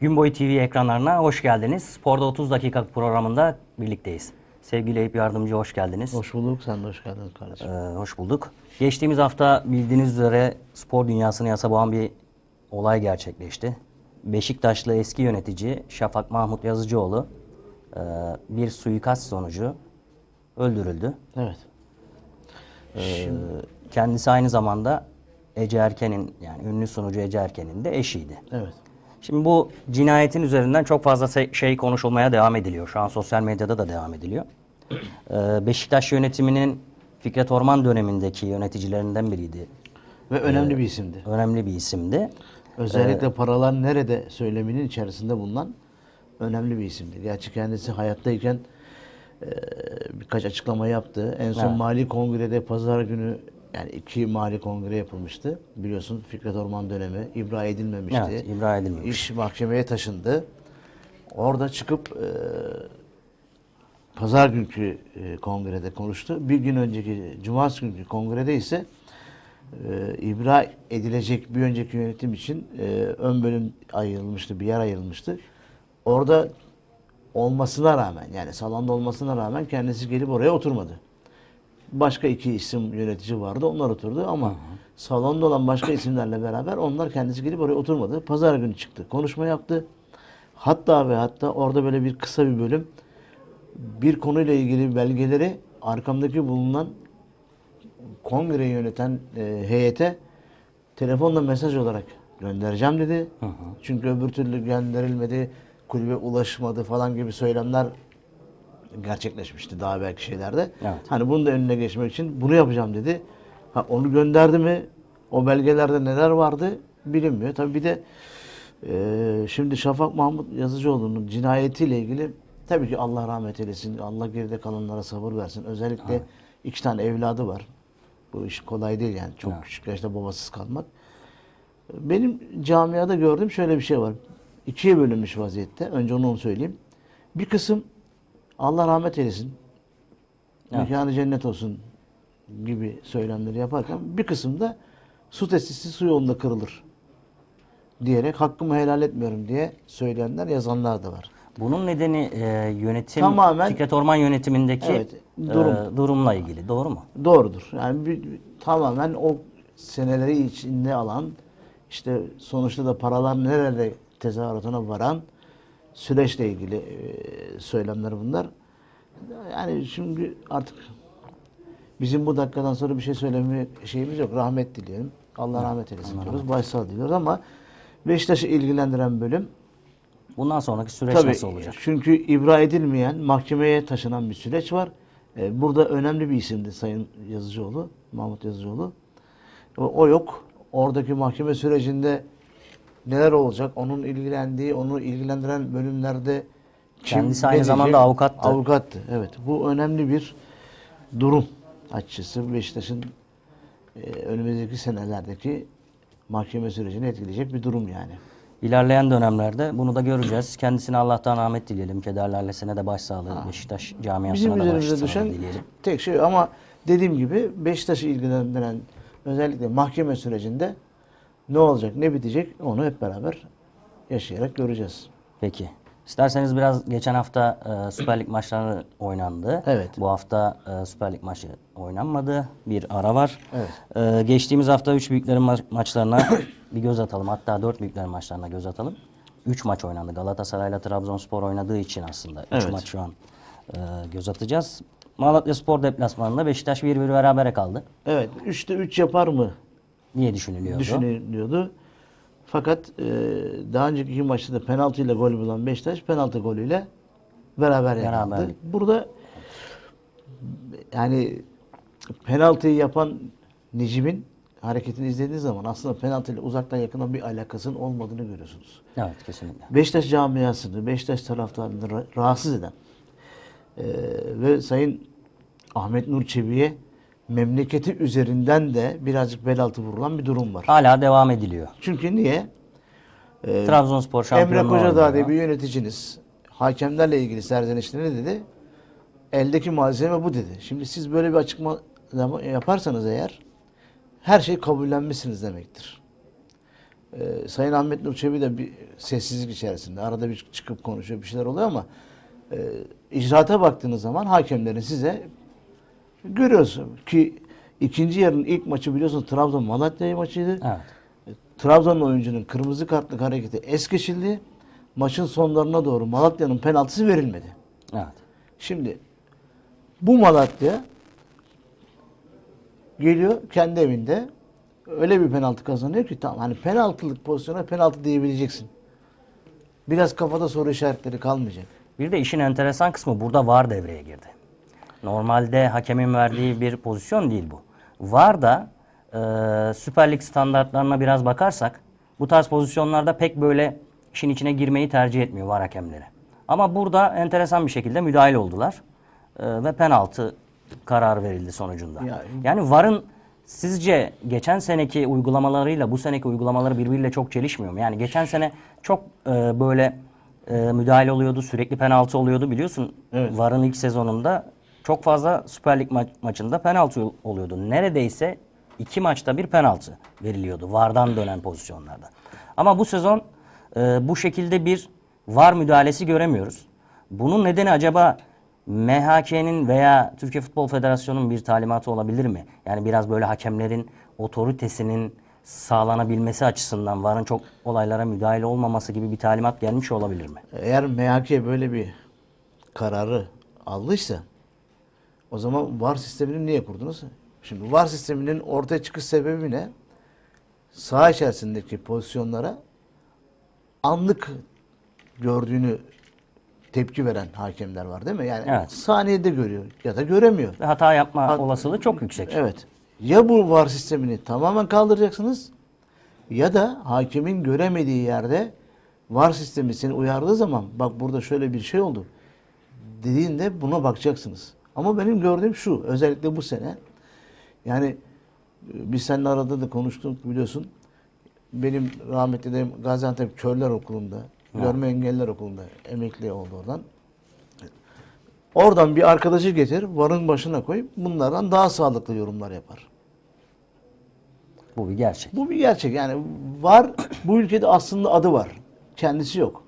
Gün boyu TV ekranlarına hoş geldiniz. Sporda 30 dakika programında birlikteyiz. Sevgili Eyüp Yardımcı hoş geldiniz. Hoş bulduk. Sen de hoş geldin kardeşim. Ee, hoş bulduk. Geçtiğimiz hafta bildiğiniz üzere spor dünyasını yasa boğan bir olay gerçekleşti. Beşiktaşlı eski yönetici Şafak Mahmut Yazıcıoğlu e, bir suikast sonucu öldürüldü. Evet. Ee, kendisi aynı zamanda Ece Erken'in yani ünlü sunucu Ece Erken'in de eşiydi. Evet. Şimdi bu cinayetin üzerinden çok fazla şey konuşulmaya devam ediliyor. Şu an sosyal medyada da devam ediliyor. Ee, Beşiktaş yönetiminin Fikret Orman dönemindeki yöneticilerinden biriydi. Ve önemli bir isimdi. Önemli bir isimdi. Özellikle paralar nerede söyleminin içerisinde bulunan önemli bir isimdi. Gerçi kendisi hayattayken e, birkaç açıklama yaptı. En son Evet. Mali Kongre'de pazar günü yani iki Mali Kongre yapılmıştı. Biliyorsun Fikret Orman dönemi ibra edilmemişti. Evet, ibra edilmemiş. İş mahkemeye taşındı. Orada çıkıp e, pazar günkü e, kongrede konuştu. Bir gün önceki cumartesi günkü kongrede ise e, ibra edilecek bir önceki yönetim için e, ön bölüm ayrılmıştı, bir yer ayrılmıştı. Orada olmasına rağmen yani salonda olmasına rağmen kendisi gelip oraya oturmadı. Başka iki isim yönetici vardı. Onlar oturdu ama salonda olan başka isimlerle beraber onlar kendisi gelip oraya oturmadı. Pazar günü çıktı. Konuşma yaptı. Hatta ve hatta orada böyle bir kısa bir bölüm bir konuyla ilgili belgeleri arkamdaki bulunan kongreyi yöneten e, heyete telefonla mesaj olarak göndereceğim dedi. Çünkü öbür türlü gönderilmedi, kulübe ulaşmadı falan gibi söylemler gerçekleşmişti daha belki şeylerde. Evet. Hani bunun da önüne geçmek için bunu yapacağım dedi. Ha, onu gönderdi mi? O belgelerde neler vardı bilinmiyor. Tabii bir de e, şimdi Şafak Mahmut Yazıcıoğlu'nun cinayetiyle ilgili tabii ki Allah rahmet eylesin. Allah geride kalanlara sabır versin. Özellikle iki tane evladı var. Bu iş kolay değil yani. Çok Evet. küçük yaşta babasız kalmak. Benim camiada gördüğüm şöyle bir şey var. İkiye bölünmüş vaziyette. Önce onu, onu söyleyeyim. Bir kısım Allah rahmet eylesin. Evet. Mekanı cennet olsun gibi söylemleri yaparken bir kısım da su tesisi su yolunda kırılır diyerek hakkımı helal etmiyorum diye söyleyenler yazanlar da var. Bunun nedeni e, yönetim, Tamamen- Fikret Orman yönetimindeki Evet, e, durum. durumla ilgili. Doğru mu? Doğrudur. Yani bir- tamamen o seneleri içinde alan işte sonuçta da paralar nerede tezahüratına varan süreçle ilgili e, söylemler bunlar. Yani şimdi artık bizim bu dakikadan sonra bir şey söyleme şeyimiz yok. Rahmet dileyelim. Allah rahmet eylesin diyoruz. Başsağlığı diliyoruz ama Beşiktaş'ı ilgilendiren bölüm Bundan sonraki süreç Tabii, nasıl olacak? Çünkü ibra edilmeyen, mahkemeye taşınan bir süreç var. Ee, burada önemli bir isimdi Sayın Yazıcıoğlu, Mahmut Yazıcıoğlu. O, o yok. Oradaki mahkeme sürecinde neler olacak? Onun ilgilendiği, onu ilgilendiren bölümlerde kim Kendisi aynı ne diyecek? zamanda avukattı. Avukattı, evet. Bu önemli bir durum açıkçası. Beşiktaş'ın e, önümüzdeki senelerdeki mahkeme sürecini etkileyecek bir durum yani. İlerleyen dönemlerde bunu da göreceğiz. Kendisine Allah'tan rahmet dileyelim. Kederlerlesine de başsağlığı, Beşiktaş camiasına Bizim da başsağlığı düşen dileyelim. tek şey ama dediğim gibi Beşiktaş'ı ilgilendiren özellikle mahkeme sürecinde ne olacak, ne bitecek onu hep beraber yaşayarak göreceğiz. Peki. İsterseniz biraz geçen hafta e, Süper Lig maçları oynandı. Evet. Bu hafta e, Süper Lig maçı oynanmadı. Bir ara var. Evet. E, geçtiğimiz hafta 3 büyüklerin ma- maçlarına bir göz atalım. Hatta 4 büyüklerin maçlarına göz atalım. 3 maç oynandı. Galatasaray'la Trabzonspor oynadığı için aslında 3 Evet. maç şu an e, göz atacağız. Malatya Spor deplasmanında Beşiktaş 1-1 berabere kaldı Evet, 3'te 3 yapar mı diye düşünülüyordu. düşünülüyordu. Fakat e, daha önceki iki maçta da penaltıyla gol bulan Beşiktaş penaltı golüyle beraber yakaladı. Burada yani penaltıyı yapan Necip'in hareketini izlediğiniz zaman aslında penaltıyla uzaktan yakından bir alakasının olmadığını görüyorsunuz. Evet kesinlikle. Beşiktaş camiasını, Beşiktaş taraftarını ra- rahatsız eden e, ve Sayın Ahmet Nur Çebi'ye memleketi üzerinden de birazcık bel altı vurulan bir durum var. Hala devam ediliyor. Çünkü niye? Ee, Trabzonspor şampiyonluğu Emre Kocadağ diye bir yöneticiniz hakemlerle ilgili serzenişte ne dedi? Eldeki malzeme bu dedi. Şimdi siz böyle bir açıklama yaparsanız eğer her şey kabullenmişsiniz demektir. Ee, Sayın Ahmet Nur Çebi de bir sessizlik içerisinde. Arada bir çıkıp konuşuyor bir şeyler oluyor ama e, icraata baktığınız zaman hakemlerin size görüyorsun ki ikinci yarının ilk maçı biliyorsunuz Trabzon Malatya maçıydı. Evet. Trabzon oyuncunun kırmızı kartlık hareketi es geçildi. Maçın sonlarına doğru Malatya'nın penaltısı verilmedi. Evet. Şimdi bu Malatya geliyor kendi evinde öyle bir penaltı kazanıyor ki tamam hani penaltılık pozisyona penaltı diyebileceksin. Biraz kafada soru işaretleri kalmayacak. Bir de işin enteresan kısmı burada VAR devreye girdi. Normalde hakemin verdiği bir pozisyon değil bu. VAR da e, Süper Lig standartlarına biraz bakarsak bu tarz pozisyonlarda pek böyle işin içine girmeyi tercih etmiyor VAR hakemleri. Ama burada enteresan bir şekilde müdahale oldular E, ve penaltı kararı verildi sonucunda. Ya- Yani VAR'ın sizce geçen seneki uygulamalarıyla bu seneki uygulamaları birbiriyle çok çelişmiyor mu? Yani geçen sene çok e, böyle e, müdahale oluyordu, sürekli penaltı oluyordu biliyorsun. Evet. VAR'ın ilk sezonunda çok fazla Süper Lig ma- maçında penaltı oluyordu. Neredeyse iki maçta bir penaltı veriliyordu VAR'dan dönen pozisyonlarda. Ama bu sezon e, bu şekilde bir VAR müdahalesi göremiyoruz. Bunun nedeni acaba MHK'nin veya Türkiye Futbol Federasyonu'nun bir talimatı olabilir mi? Yani biraz böyle hakemlerin otoritesinin sağlanabilmesi açısından VAR'ın çok olaylara müdahale olmaması gibi bir talimat gelmiş olabilir mi? Eğer MHK böyle bir kararı aldıysa o zaman VAR sistemini niye kurdunuz? Şimdi VAR sisteminin ortaya çıkış sebebi ne? Saha içerisindeki pozisyonlara anlık gördüğünü tepki veren hakemler var değil mi? Yani Evet. saniyede görüyor ya da göremiyor. Hata yapma Hat- olasılığı çok yüksek. Evet. Ya bu VAR sistemini tamamen kaldıracaksınız ya da hakemin göremediği yerde VAR sistemi seni uyardığı zaman bak burada şöyle bir şey oldu dediğinde buna bakacaksınız. Ama benim gördüğüm şu özellikle bu sene yani e, biz seninle arada da konuştuk biliyorsun. Benim rahmetli dedem Gaziantep Körler Okulu'nda, Görme Engelliler Okulu'nda emekli oldu oradan. Oradan bir arkadaşı getir, varın başına koy, bunlardan daha sağlıklı yorumlar yapar. Bu bir gerçek. Bu bir gerçek. Yani var, bu ülkede aslında adı var. Kendisi yok.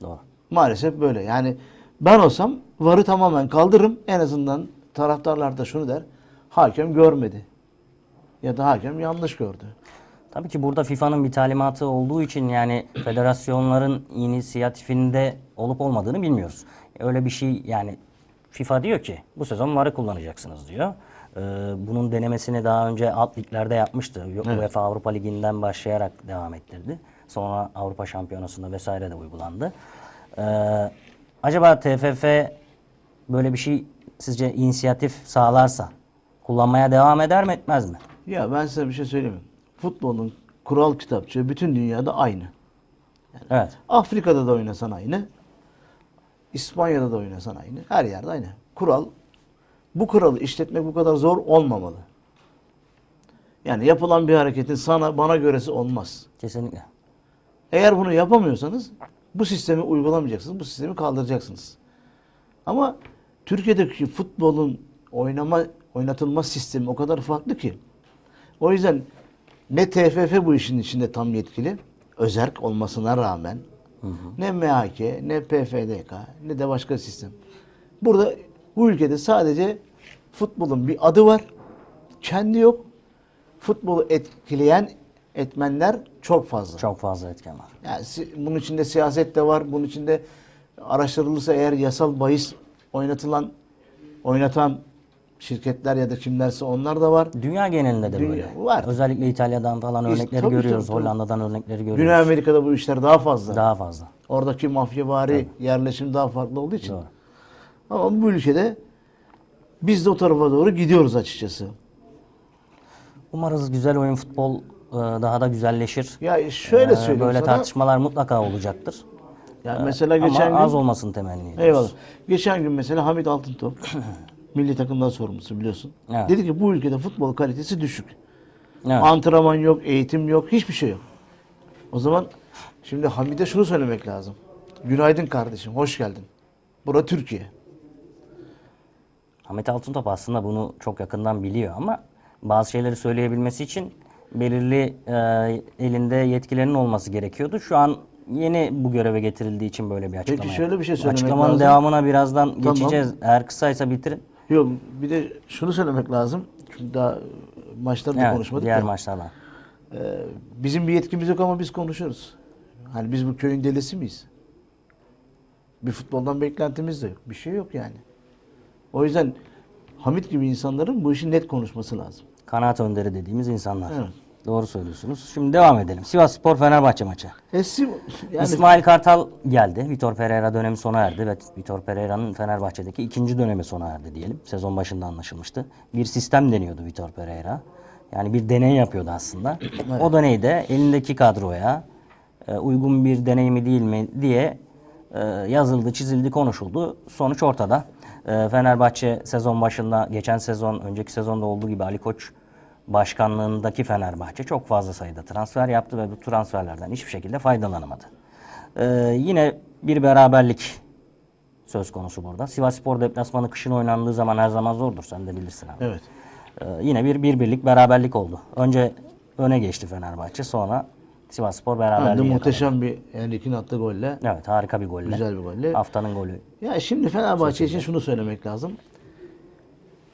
Doğru. Maalesef böyle. Yani ben olsam varı tamamen kaldırırım. En azından taraftarlar da şunu der. Hakem görmedi. Ya da hakem yanlış gördü. Tabii ki burada FIFA'nın bir talimatı olduğu için yani federasyonların inisiyatifinde olup olmadığını bilmiyoruz. Öyle bir şey yani FIFA diyor ki bu sezon VAR'ı kullanacaksınız diyor. Ee, bunun denemesini daha önce alt liglerde yapmıştı. UEFA Avrupa Ligi'nden başlayarak devam ettirdi. Sonra Avrupa Şampiyonası'nda vesaire de uygulandı. Ee, acaba TFF böyle bir şey sizce inisiyatif sağlarsa kullanmaya devam eder mi etmez mi? Ya ben size bir şey söyleyeyim mi? Futbolun kural kitapçığı bütün dünyada aynı. Evet. Afrika'da da oynasan aynı. İspanya'da da oynasan aynı. Her yerde aynı. Kural bu kuralı işletmek bu kadar zor olmamalı. Yani yapılan bir hareketin sana bana göresi olmaz. Kesinlikle. Eğer bunu yapamıyorsanız bu sistemi uygulamayacaksınız. Bu sistemi kaldıracaksınız. Ama Türkiye'deki futbolun oynama oynatılma sistemi o kadar farklı ki. O yüzden ne TFF bu işin içinde tam yetkili, özerk olmasına rağmen ne MHK, ne PFDK, ne de başka sistem. Burada bu ülkede sadece futbolun bir adı var. Kendi yok. Futbolu etkileyen etmenler çok fazla. Çok fazla etken var. Yani bunun içinde siyaset de var. Bunun içinde araştırılırsa eğer yasal bahis oynatılan oynatan şirketler ya da kimlerse onlar da var. Dünya genelinde de Dünya- böyle. var. Özellikle İtalya'dan falan İşte örnekleri tabii, görüyoruz. tabii, tabii. Hollanda'dan örnekleri görüyoruz. Güney Amerika'da bu işler daha fazla. Daha fazla. Oradaki mafyavari yerleşim daha farklı olduğu için. Doğru. Ama bu ülkede biz de o tarafa doğru gidiyoruz açıkçası. Umarız güzel oyun futbol daha da güzelleşir. Ya şöyle Ee, söyleyeyim Böyle sana. tartışmalar mutlaka olacaktır. Ya mesela geçen Ama gün az olmasını temenni. Eyvallah. Geçen gün mesela Hamit Altıntop milli takımdan sorumlusu biliyorsun. Evet. Dedi ki bu ülkede futbol kalitesi düşük. Evet. Antrenman yok, eğitim yok, hiçbir şey yok. O zaman şimdi Hamid'e şunu söylemek lazım. Günaydın kardeşim, hoş geldin. Bura Türkiye. Ahmet Altıntop aslında bunu çok yakından biliyor ama bazı şeyleri söyleyebilmesi için belirli e, elinde yetkilerinin olması gerekiyordu. Şu an yeni bu göreve getirildiği için böyle bir açıklama. şöyle yaptı. bir şey söylemek Açıklamanın lazım. devamına birazdan Tamam. geçeceğiz. Eğer kısaysa bitirin. Yok bir de şunu söylemek lazım. Çünkü daha maçları da Evet, konuşmadık diğer da. maçlardan. Ee, bizim bir yetkimiz yok ama biz konuşuyoruz. Hani biz bu köyün delisi miyiz? Bir futboldan beklentimiz de yok. Bir şey yok yani. O yüzden Hamit gibi insanların bu işin net konuşması lazım. Kanaat önderi dediğimiz insanlar. Evet. Doğru söylüyorsunuz. Şimdi devam edelim. Sivas Spor Fenerbahçe maçı. Eski yani İsmail Kartal geldi. Vitor Pereira dönemi sona erdi ve Vitor Pereira'nın Fenerbahçe'deki ikinci dönemi sona erdi diyelim. Sezon başında anlaşılmıştı. Bir sistem deniyordu Vitor Pereira. Yani bir deney yapıyordu aslında. O deneyde elindeki kadroya e, uygun bir deney mi değil mi diye e, yazıldı, çizildi, konuşuldu. Sonuç ortada. E, Fenerbahçe sezon başında, geçen sezon, önceki sezonda olduğu gibi Ali Koç başkanlığındaki Fenerbahçe çok fazla sayıda transfer yaptı ve bu transferlerden hiçbir şekilde faydalanamadı. Ee, yine bir beraberlik söz konusu burada. Sivas Spor deplasmanı kışın oynandığı zaman her zaman zordur. Sen de bilirsin abi. evet. Ee, yine bir bir birlik beraberlik oldu. Önce öne geçti Fenerbahçe sonra Sivas Spor beraberliği yakaladı. muhteşem bir Enrik'in attığı golle. Evet harika bir golle. Güzel bir golle. Haftanın golü. Ya şimdi Fenerbahçe için şunu söylemek lazım.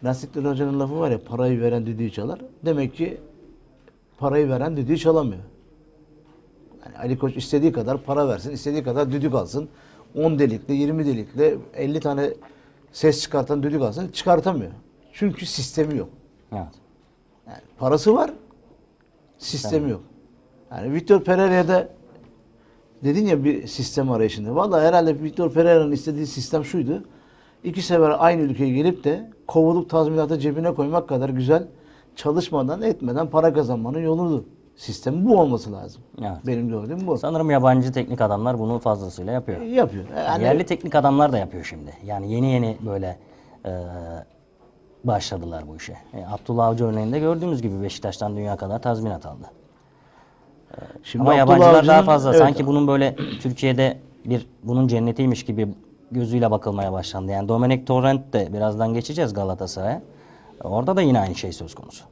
Nasrettin Hoca'nın lafı var ya parayı veren düdüğü çalar. Demek ki parayı veren düdüğü çalamıyor. Yani Ali Koç istediği kadar para versin, istediği kadar düdük alsın. 10 delikle, 20 delikle 50 tane ses çıkartan düdük alsın çıkartamıyor. Çünkü sistemi yok. Evet. Yani parası var, sistemi yok. Yani Vitor Pereira'da dedin ya bir sistem arayışında. Vallahi herhalde Vitor Pereira'nın istediği sistem şuydu. İki sefer aynı ülkeye gelip de kovulup tazminatı cebine koymak kadar güzel çalışmadan etmeden para kazanmanın yoludu. Sistemi bu olması lazım. Evet. Benim gördüğüm bu. Sanırım yabancı teknik adamlar bunu fazlasıyla yapıyor. Yapıyor. Yani Yerli teknik adamlar da yapıyor şimdi. Yani yeni yeni böyle e, başladılar bu işe. E, Abdullah Avcı örneğinde gördüğümüz gibi Beşiktaş'tan dünya kadar tazminat aldı. şimdi Ama Abdullah yabancılar daha fazla. evet, Sanki bunun böyle Türkiye'de bir bunun cennetiymiş gibi gözüyle bakılmaya başlandı. Yani Dominic Torrent de birazdan geçeceğiz Galatasaray'a. Orada da yine aynı şey söz konusu.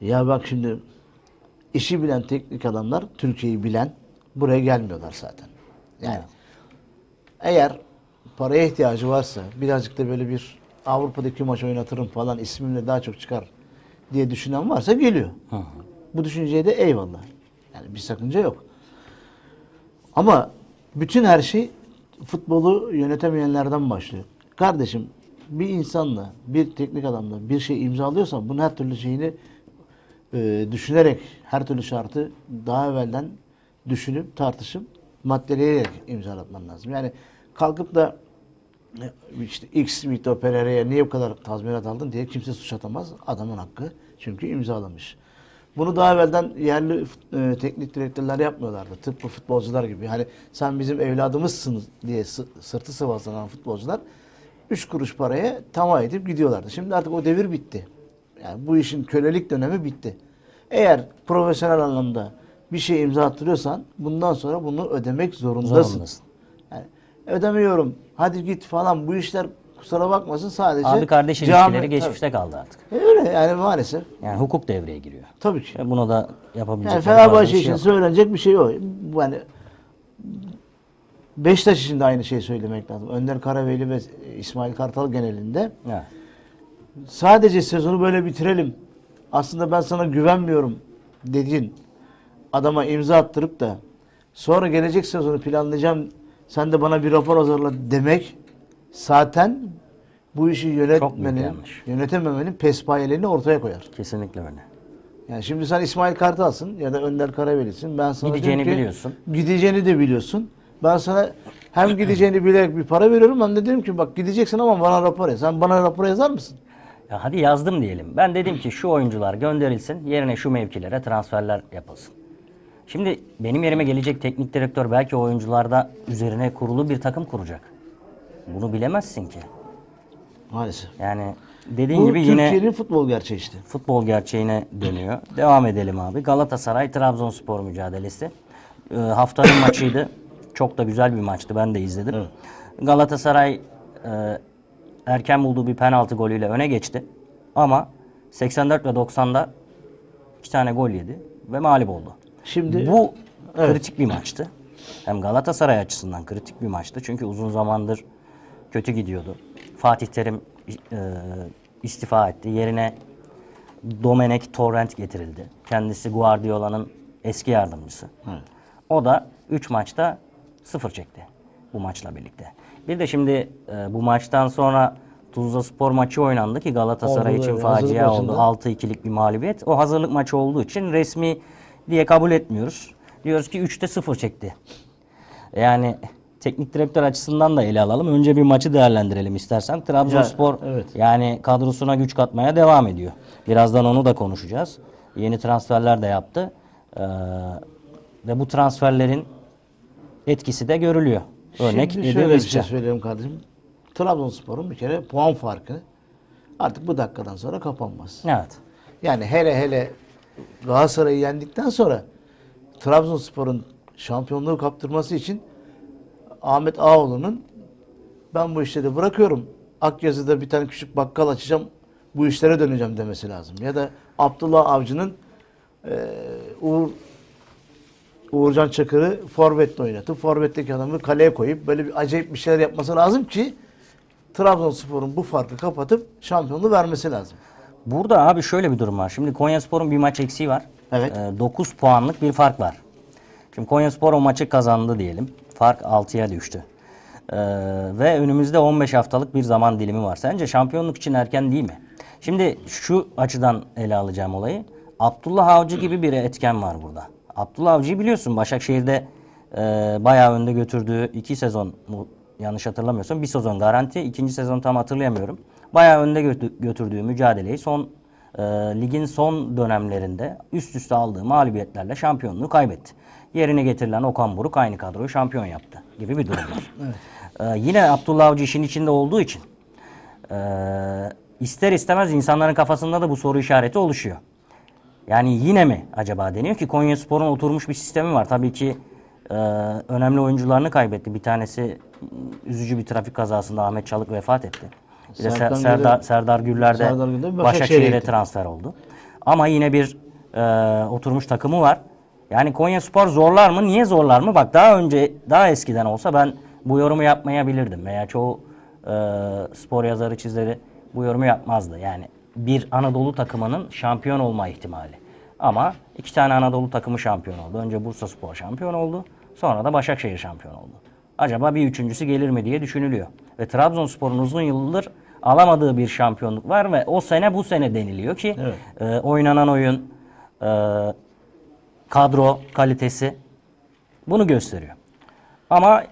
Ya bak şimdi işi bilen teknik adamlar, Türkiye'yi bilen buraya gelmiyorlar zaten. Yani Evet. eğer paraya ihtiyacı varsa birazcık da böyle bir Avrupa'daki maç oynatırım falan ismimle daha çok çıkar diye düşünen varsa geliyor. Bu düşünceye de eyvallah. Yani bir sakınca yok. Ama bütün her şey futbolu yönetemeyenlerden başlıyor. Kardeşim bir insanla, bir teknik adamla bir şey imzalıyorsan bunun her türlü şeyini e, düşünerek, her türlü şartı daha evvelden düşünüp, tartışıp, maddeleyerek imzalatman lazım. Yani kalkıp da e, işte X Vitor Pereira'ya niye bu kadar tazminat aldın diye kimse suç atamaz. Adamın hakkı. Çünkü imzalamış. Bunu daha evvelden yerli e, teknik direktörler yapmıyorlardı. Tıpkı futbolcular gibi. Hani sen bizim evladımızsın diye sı- sırtı sıvazlanan futbolcular 3 kuruş paraya tamah edip gidiyorlardı. Şimdi artık o devir bitti. Yani bu işin kölelik dönemi bitti. Eğer profesyonel anlamda bir şey imza attırıyorsan bundan sonra bunu ödemek zorundasın. Zorundasın. Yani ödemiyorum. Hadi git falan bu işler kusura bakmasın sadece Abi kardeş cami- ilişkileri geçmişte kaldı artık. Tabii. Öyle yani maalesef. Yani hukuk devreye giriyor. Tabii ki. Ve buna da yapabilecek Yani Fenerbahçe şey için yok. söylenecek bir şey. Bu Yani Beşiktaş için de aynı şeyi söylemek lazım. Önder Karaveli ve İsmail Kartal genelinde Evet. sadece sezonu böyle bitirelim. Aslında ben sana güvenmiyorum dediğin adama imza attırıp da sonra gelecek sezonu planlayacağım sen de bana bir rapor hazırla demek zaten bu işi yönetmenin, yönetememenin pespayelerini ortaya koyar. Kesinlikle öyle. Yani şimdi sen İsmail Kartal'sın ya da Önder Karaveli'sin. Ben sana Gideceğini ki, biliyorsun. Gideceğini de biliyorsun. Ben sana hem gideceğini bilerek bir para veriyorum hem de dedim ki bak gideceksin ama bana rapor yaz. Sen bana rapor yazar mısın? Ya hadi yazdım diyelim. Ben dedim ki şu oyuncular gönderilsin, yerine şu mevkilere transferler yapılsın. Şimdi benim yerime gelecek teknik direktör belki oyuncularda üzerine kurulu bir takım kuracak. Bunu bilemezsin ki. Maalesef. Yani dediğin Bu gibi yine Türkiye'nin futbol gerçeği işte. futbol gerçeğine dönüyor. Devam edelim abi. Galatasaray Trabzonspor mücadelesi. Ee, haftanın maçıydı. Çok da güzel bir maçtı. Ben de izledim. Galatasaray e, erken bulduğu bir penaltı golüyle öne geçti. Ama 84 ve 90'da iki tane gol yedi ve mağlup oldu. Şimdi- bu Evet. kritik bir maçtı. Hem Galatasaray açısından kritik bir maçtı. Çünkü uzun zamandır kötü gidiyordu. Fatih Terim e, istifa etti. Yerine Domenek Torrent getirildi. Kendisi Guardiola'nın eski yardımcısı. O da 3 maçta 0 çekti bu maçla birlikte. Bir de şimdi e, bu maçtan sonra Tuzla Spor maçı oynandı ki Galatasaray Oldu, için evet. Hazırlık facia oldu. maçında. 6-2'lik bir mağlubiyet. O hazırlık maçı olduğu için resmi diye kabul etmiyoruz. Diyoruz ki 3'te 0 çekti. Yani teknik direktör açısından da ele alalım. Önce bir maçı değerlendirelim istersen. Trabzonspor Ya, evet. yani kadrosuna güç katmaya devam ediyor. Birazdan onu da konuşacağız. Yeni transferler de yaptı. Ee, ve bu transferlerin etkisi de görülüyor. Örnek Şimdi şöyle bir şey söyleyeyim kardeşim. Trabzonspor'un bir kere puan farkı artık bu dakikadan sonra kapanmaz. Evet. Yani hele hele Galatasaray'ı yendikten sonra Trabzonspor'un şampiyonluğu kaptırması için Ahmet Ağoğlu'nun ben bu işleri bırakıyorum. Akyazı'da bir tane küçük bakkal açacağım. Bu işlere döneceğim demesi lazım. Ya da Abdullah Avcı'nın eee Uğur Uğurcan Çakır'ı forvetle oynatıp forvetteki adamı kaleye koyup böyle bir acayip bir şeyler yapması lazım ki Trabzonspor'un bu farkı kapatıp şampiyonluğu vermesi lazım. Burada abi şöyle bir durum var. Şimdi Konyaspor'un bir maç eksiği var. Evet. 9 puanlık bir fark var. Şimdi Konyaspor o maçı kazandı diyelim. Fark 6'ya düştü. Ee, ve önümüzde 15 haftalık bir zaman dilimi var. Sence şampiyonluk için erken değil mi? Şimdi şu açıdan ele alacağım olayı. Abdullah Avcı gibi bir etken var burada. Abdullah Avcı'yı biliyorsun Başakşehir'de e, bayağı önde götürdüğü iki sezon bu yanlış hatırlamıyorsam bir sezon garanti. ikinci sezon tam hatırlayamıyorum. Bayağı önde götü- götürdüğü mücadeleyi son e, ligin son dönemlerinde üst üste aldığı mağlubiyetlerle şampiyonluğu kaybetti. Yerine getirilen Okan Buruk aynı kadroyu şampiyon yaptı gibi bir durum var. E, yine Abdullah Avcı işin içinde olduğu için e, ister istemez insanların kafasında da bu soru işareti oluşuyor. Yani yine mi acaba deniyor ki Konyaspor'un oturmuş bir sistemi var. Tabii ki e, önemli oyuncularını kaybetti. Bir tanesi m, üzücü bir trafik kazasında Ahmet Çalık vefat etti. Bir de Ser- Serdar, Serdar Güller de Başakşehir'e transfer oldu. Ama yine bir e, oturmuş takımı var. Yani Konyaspor zorlar mı? Niye zorlar mı? Bak daha önce, daha eskiden olsa ben bu yorumu yapmayabilirdim. Veya çoğu e, spor yazarı, çizeri bu yorumu yapmazdı. Yani bir Anadolu takımının şampiyon olma ihtimali. Ama iki tane Anadolu takımı şampiyon oldu. Önce Bursa Spor şampiyon oldu. Sonra da Başakşehir şampiyon oldu. Acaba bir üçüncüsü gelir mi diye düşünülüyor. Ve Trabzonspor'un uzun yıldır alamadığı bir şampiyonluk var ve o sene bu sene deniliyor ki e, oynanan oyun, e, kadro kalitesi bunu gösteriyor. Ama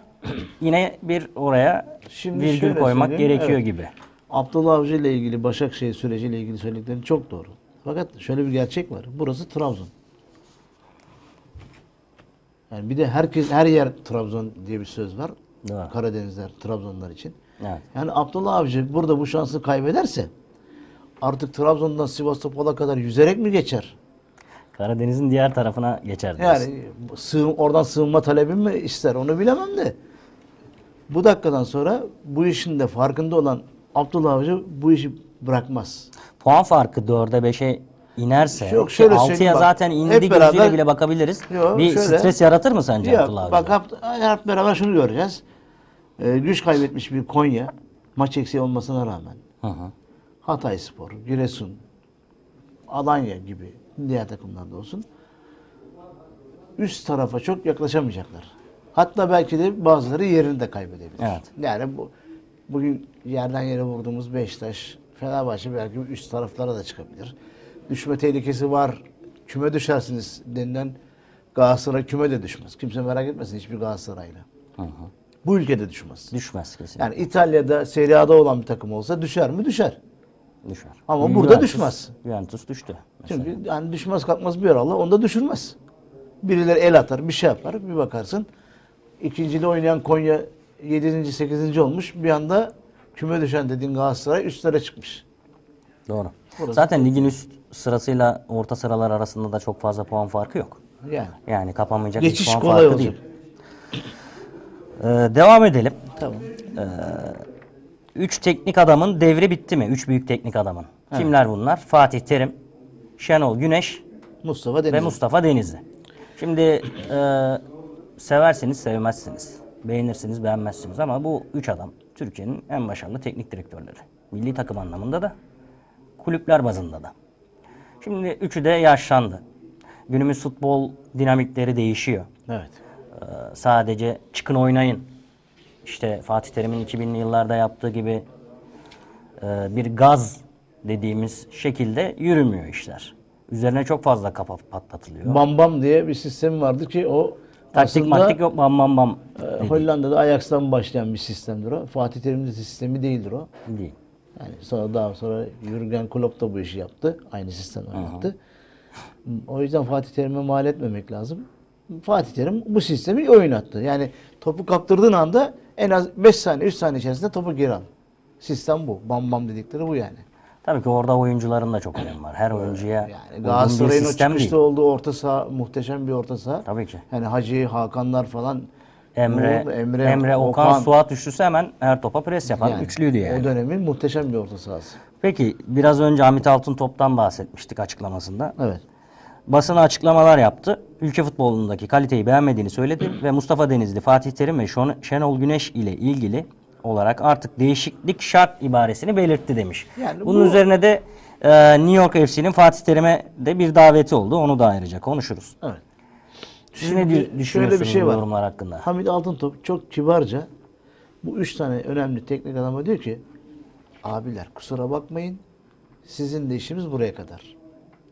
yine bir oraya Şimdi virgül koymak gerekiyor evet. gibi. Abdullah Avcı ile ilgili Başakşehir süreciyle ilgili söylediklerin çok doğru. Fakat şöyle bir gerçek var. Burası Trabzon. Yani bir de herkes her yer Trabzon diye bir söz var. Doğru. Karadenizler, Trabzonlar için. Evet. Yani Abdullah Avcı burada bu şansı kaybederse artık Trabzon'dan Sivastopol'a kadar yüzerek mi geçer? Karadeniz'in diğer tarafına geçer diyorsun. Yani sığın, oradan sığınma talebim mi ister onu bilemem de. Bu dakikadan sonra bu işin de farkında olan Abdullah Avcı bu işi bırakmaz. Puan farkı 4'e 5'e inerse Yok, şöyle 6'ya söyleyeyim bak. zaten indi Hep gözüyle bile bakabiliriz. Yok, bir şöyle. stres yaratır mı sence Ya, Abdullah Avcı? bak hep, hep beraber şunu göreceğiz. Ee, güç kaybetmiş bir Konya maç eksiği olmasına rağmen Hı hı. Hatay Spor, Giresun, Alanya gibi diğer takımlarda olsun üst tarafa çok yaklaşamayacaklar. Hatta belki de bazıları yerini de kaybedebilir. Evet. Yani bu bugün yerden yere vurduğumuz Beşiktaş, Fenerbahçe belki üst taraflara da çıkabilir. Düşme tehlikesi var. Küme düşersiniz denilen Galatasaray küme de düşmez. Kimse merak etmesin hiçbir Galatasaray'la. Bu ülkede düşmez. Düşmez kesin. Yani İtalya'da Serie A'da olan bir takım olsa düşer mi? Düşer. Düşer. Ama Juventus- burada düşmez. Juventus düştü. Mesela. Çünkü yani düşmez kalkmaz bir Allah onda düşürmez. Birileri el atar, bir şey yapar, bir bakarsın. İkincide oynayan Konya 7. 8. olmuş. Bir anda küme düşen dediğin Galatasaray üstlere çıkmış. Doğru. Burası- Zaten ligin üst sırasıyla orta sıralar arasında da çok fazla puan farkı yok. Yani. Yani kapanmayacak bir Geçiş puan kolay farkı olacak. değil. Ee, devam edelim. Tamam. Üç teknik adamın devri bitti mi? Üç büyük teknik adamın. Kimler bunlar? Fatih Terim, Şenol Güneş Mustafa Denizli. ve Mustafa Denizli. Şimdi e, seversiniz, sevmezsiniz. Beğenirsiniz, beğenmezsiniz ama bu üç adam Türkiye'nin en başarılı teknik direktörleri. Milli takım anlamında da, kulüpler bazında da. Şimdi üçü de yaşlandı. Günümüz futbol dinamikleri değişiyor. Evet. Ee, sadece çıkın oynayın. İşte Fatih Terim'in 2000'li yıllarda yaptığı gibi e, bir gaz dediğimiz şekilde yürümüyor işler. Üzerine çok fazla kafa patlatılıyor. Bam bam diye bir sistem vardı ki o Taktik maktik yok bam bam bam e, Hollanda'da Ajax'tan başlayan bir sistemdir o. Fatih Terim'in de sistemi değildir o. değil. Yani sonra daha sonra Jurgen Klopp da bu işi yaptı. Aynı sistemi oynattı. O yüzden Fatih Terim'e mal etmemek lazım. Fatih Terim bu sistemi oynattı. Yani topu kaptırdığın anda en az 5 saniye 3 saniye içerisinde topu geri al. Sistem bu. Bam bam dedikleri bu yani. Tabii ki orada oyuncuların da çok önemi var. Her oyuncuya Yani uygun bir Galatasaray'ın o sistem çıkışta değil. olduğu orta saha muhteşem bir orta saha. Tabii ki. Yani Hacı, Hakanlar falan. Emre, Uğur, Emre, Okan, Suat üçlüsü hemen her topa pres yapan Yani üçlüydü yani. O dönemin muhteşem bir orta sahası. Peki biraz önce Hamit Altıntop'tan bahsetmiştik açıklamasında. Evet. Basına açıklamalar yaptı. Ülke futbolundaki kaliteyi beğenmediğini söyledi ve Mustafa Denizli, Fatih Terim ve Şon- Şenol Güneş ile ilgili olarak artık değişiklik şart ibaresini belirtti demiş. Yani Bunun bu- üzerine de e, New York FC'nin Fatih Terim'e de bir daveti oldu. Onu da ayrıca konuşuruz. Evet. Siz ne Şimdi dü- düşünüyorsunuz şöyle bir şey var. yorumlar hakkında? Hamit Altıntop çok kibarca bu üç tane önemli teknik adama diyor ki abiler kusura bakmayın sizin de işimiz buraya kadar.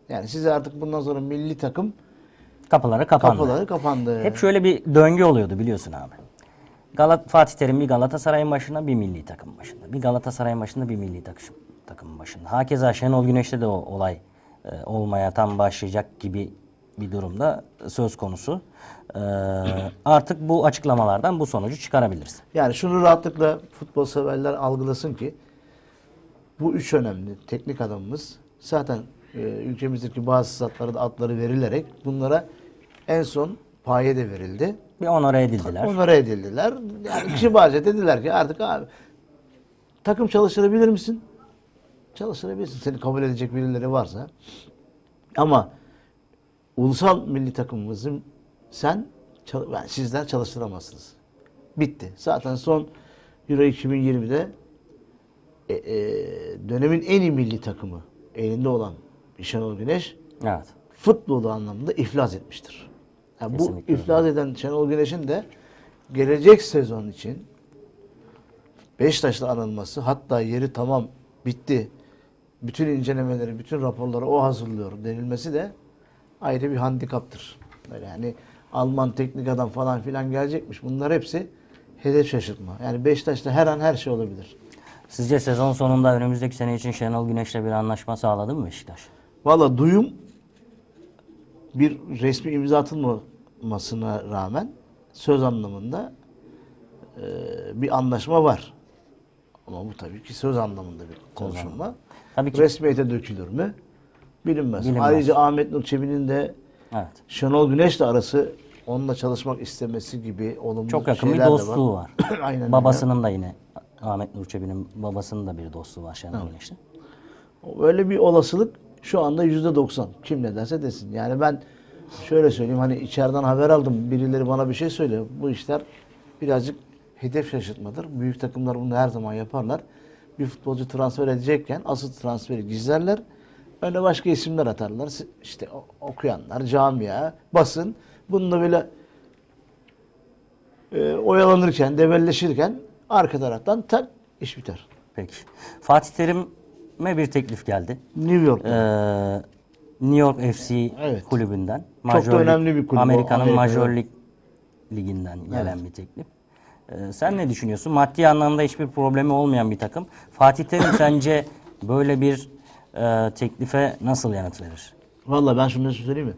Yani size artık bundan sonra milli takım Kapıları kapandı. kapıları kapandı. Hep şöyle bir döngü oluyordu biliyorsun abi. Galat Fatih Terim bir Galatasaray'ın başında bir milli takım başında. Bir Galatasaray'ın başında bir milli takım takımın başında. Hakeza Şenol Güneş'te de o olay e, olmaya tam başlayacak gibi bir durumda söz konusu. E, artık bu açıklamalardan bu sonucu çıkarabiliriz. Yani şunu rahatlıkla futbol severler algılasın ki bu üç önemli teknik adamımız zaten e, ülkemizdeki bazı statları da adları verilerek bunlara en son paye de verildi. Bir onore edildiler. Onlara edildiler. Yani kibarca dediler ki artık abi takım çalıştırabilir misin? Çalıştırabilirsin. Seni kabul edecek birileri varsa. Ama ulusal milli takımımızın sen yani sizler çalıştıramazsınız. Bitti. Zaten son Euro 2020'de e, e, dönemin en iyi milli takımı elinde olan Şenol Güneş Evet. futbolu anlamında iflas etmiştir. Yani bu Kesinlikle iflas eden Şenol Güneş'in de gelecek sezon için Beşiktaş'la anılması hatta yeri tamam bitti. Bütün incelemeleri, bütün raporları o hazırlıyor denilmesi de ayrı bir handikaptır. Böyle yani Alman teknik adam falan filan gelecekmiş. Bunlar hepsi hedef şaşırtma. Yani Beşiktaş'ta her an her şey olabilir. Sizce sezon sonunda önümüzdeki sene için Şenol Güneş'le bir anlaşma sağladı mı Beşiktaş? Valla duyum bir resmi imza atılmamasına rağmen söz anlamında e, bir anlaşma var. Ama bu tabii ki söz anlamında bir konuşulma. Tabii ki. Resmiyete dökülür mü? Bilinmez. Bilinmez. Ayrıca Ahmet Nur Çebi'nin de Evet. Şenol Güneş'le arası onunla çalışmak istemesi gibi olumlu Çok yakın bir dostluğu var. Aynen öyle. Babasının da yine Ahmet Nur Çebi'nin babasının da bir dostluğu var Şenol Güneş'le. Öyle bir olasılık şu anda yüzde doksan. Kim ne derse desin. Yani ben şöyle söyleyeyim hani içeriden haber aldım. Birileri bana bir şey söylüyor. Bu işler birazcık hedef şaşırtmadır. Büyük takımlar bunu her zaman yaparlar. Bir futbolcu transfer edecekken asıl transferi gizlerler. Öne başka isimler atarlar. İşte okuyanlar, camia, basın. Bununla böyle e, oyalanırken, debelleşirken arka taraftan tak iş biter. Peki. Fatih Terim'e bir teklif geldi. New York'ta. Ee, New York FC Evet. kulübünden. Çok da önemli bir kulüp Amerika'nın Amerika'da. Major Lig liginden gelen bir teklif. Ee, sen ne düşünüyorsun? Maddi anlamda hiçbir problemi olmayan bir takım. Fatih Terim sence böyle bir e, teklife nasıl yanıt verir? Vallahi ben şunu söyleyeyim mi?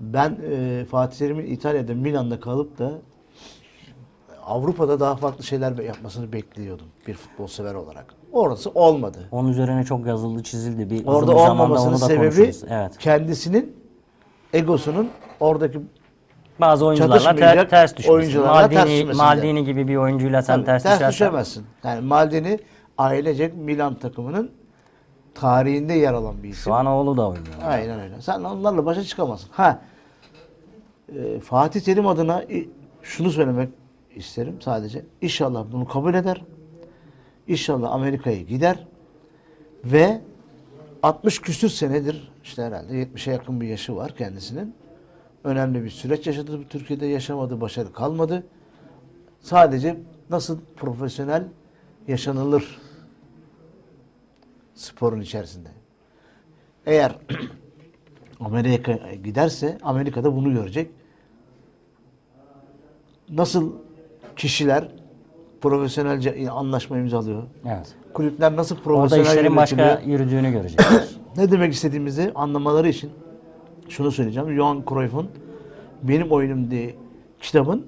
Ben e, Fatih Terim'in İtalya'da Milan'da kalıp da Avrupa'da daha farklı şeyler yapmasını bekliyordum bir futbol sever olarak. Orası olmadı. Onun üzerine çok yazıldı, çizildi. Bir Orada olmamasının onu da sebebi konuşuruz. Evet. kendisinin egosunun oradaki Bazı oyuncularla ter, çatışmayacak ters düşmesi. oyuncularla ters Maldini. Maldini gibi bir oyuncuyla sen Tabii, ters, düşersen düşemezsin. Yani Maldini ailecek Milan takımının tarihinde yer alan bir isim. Şu an oğlu da oynuyor. Aynen öyle. Sen onlarla başa çıkamazsın. Ha e, Fatih Terim adına i- şunu söylemek isterim sadece. İnşallah bunu kabul eder. İnşallah Amerika'ya gider ve 60 küsür senedir işte herhalde 70'e yakın bir yaşı var kendisinin. Önemli bir süreç yaşadı. Türkiye'de yaşamadı, başarı kalmadı. Sadece nasıl profesyonel yaşanılır sporun içerisinde. Eğer Amerika'ya giderse Amerika'da bunu görecek. Nasıl kişiler profesyonelce anlaşma imzalıyor? Evet. Kulüpler nasıl Orada profesyonel işlerin başka yürüdüğünü göreceğiz. Ne demek istediğimizi anlamaları için şunu söyleyeceğim. Johan Cruyff'un Benim Oyunum diye kitabın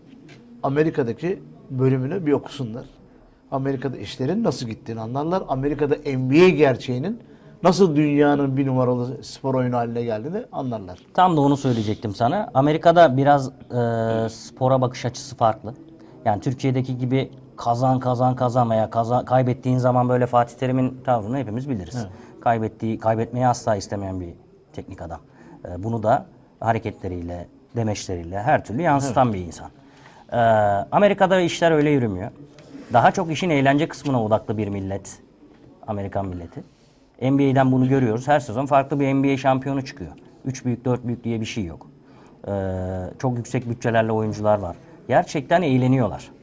Amerika'daki bölümünü bir okusunlar. Amerika'da işlerin nasıl gittiğini anlarlar. Amerika'da NBA gerçeğinin nasıl dünyanın bir numaralı spor oyunu haline geldiğini anlarlar. Tam da onu söyleyecektim sana. Amerika'da biraz e, spora bakış açısı farklı. Yani Türkiye'deki gibi kazan kazan kazan veya kazan, kaybettiğin zaman böyle Fatih Terim'in tavrını hepimiz biliriz. Kaybettiği, kaybetmeyi asla istemeyen bir teknik adam. E, bunu da hareketleriyle, demeçleriyle her türlü yansıtan bir insan. E, Amerika'da işler öyle yürümüyor. Daha çok işin eğlence kısmına odaklı bir millet. Amerikan milleti. NBA'den bunu görüyoruz. Her sezon farklı bir NBA şampiyonu çıkıyor. 3 büyük, 4 büyük diye bir şey yok. Ee, çok yüksek bütçelerle oyuncular var. Gerçekten eğleniyorlar.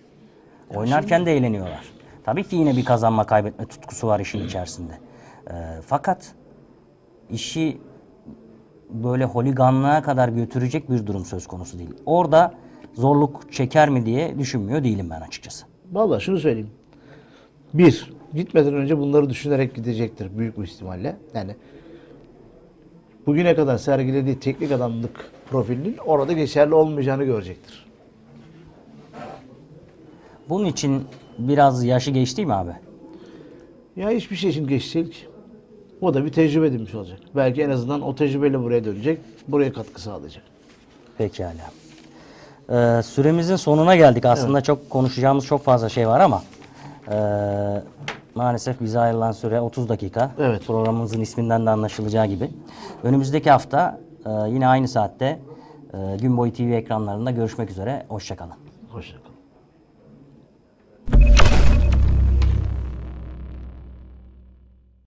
Oynarken de eğleniyorlar. Tabii ki yine bir kazanma kaybetme tutkusu var işin içerisinde. Ee, fakat işi böyle holiganlığa kadar götürecek bir durum söz konusu değil. Orada zorluk çeker mi diye düşünmüyor değilim ben açıkçası. Vallahi şunu söyleyeyim. Bir, gitmeden önce bunları düşünerek gidecektir büyük bir ihtimalle. Yani bugüne kadar sergilediği teknik adamlık profilinin orada geçerli olmayacağını görecektir. Bunun için biraz yaşı geçti mi abi? Ya hiçbir şey için geç değil ki. O da bir tecrübe edinmiş olacak. Belki en azından o tecrübeyle buraya dönecek, buraya katkı sağlayacak. Pekala. Ee, süremizin sonuna geldik. Aslında çok konuşacağımız çok fazla şey var ama ee, maalesef bize ayrılan süre 30 dakika. Evet. Programımızın isminden de anlaşılacağı gibi. Önümüzdeki hafta ee, yine aynı saatte ee, Gün Boyu TV ekranlarında görüşmek üzere. Hoşçakalın. Hoşçakalın. you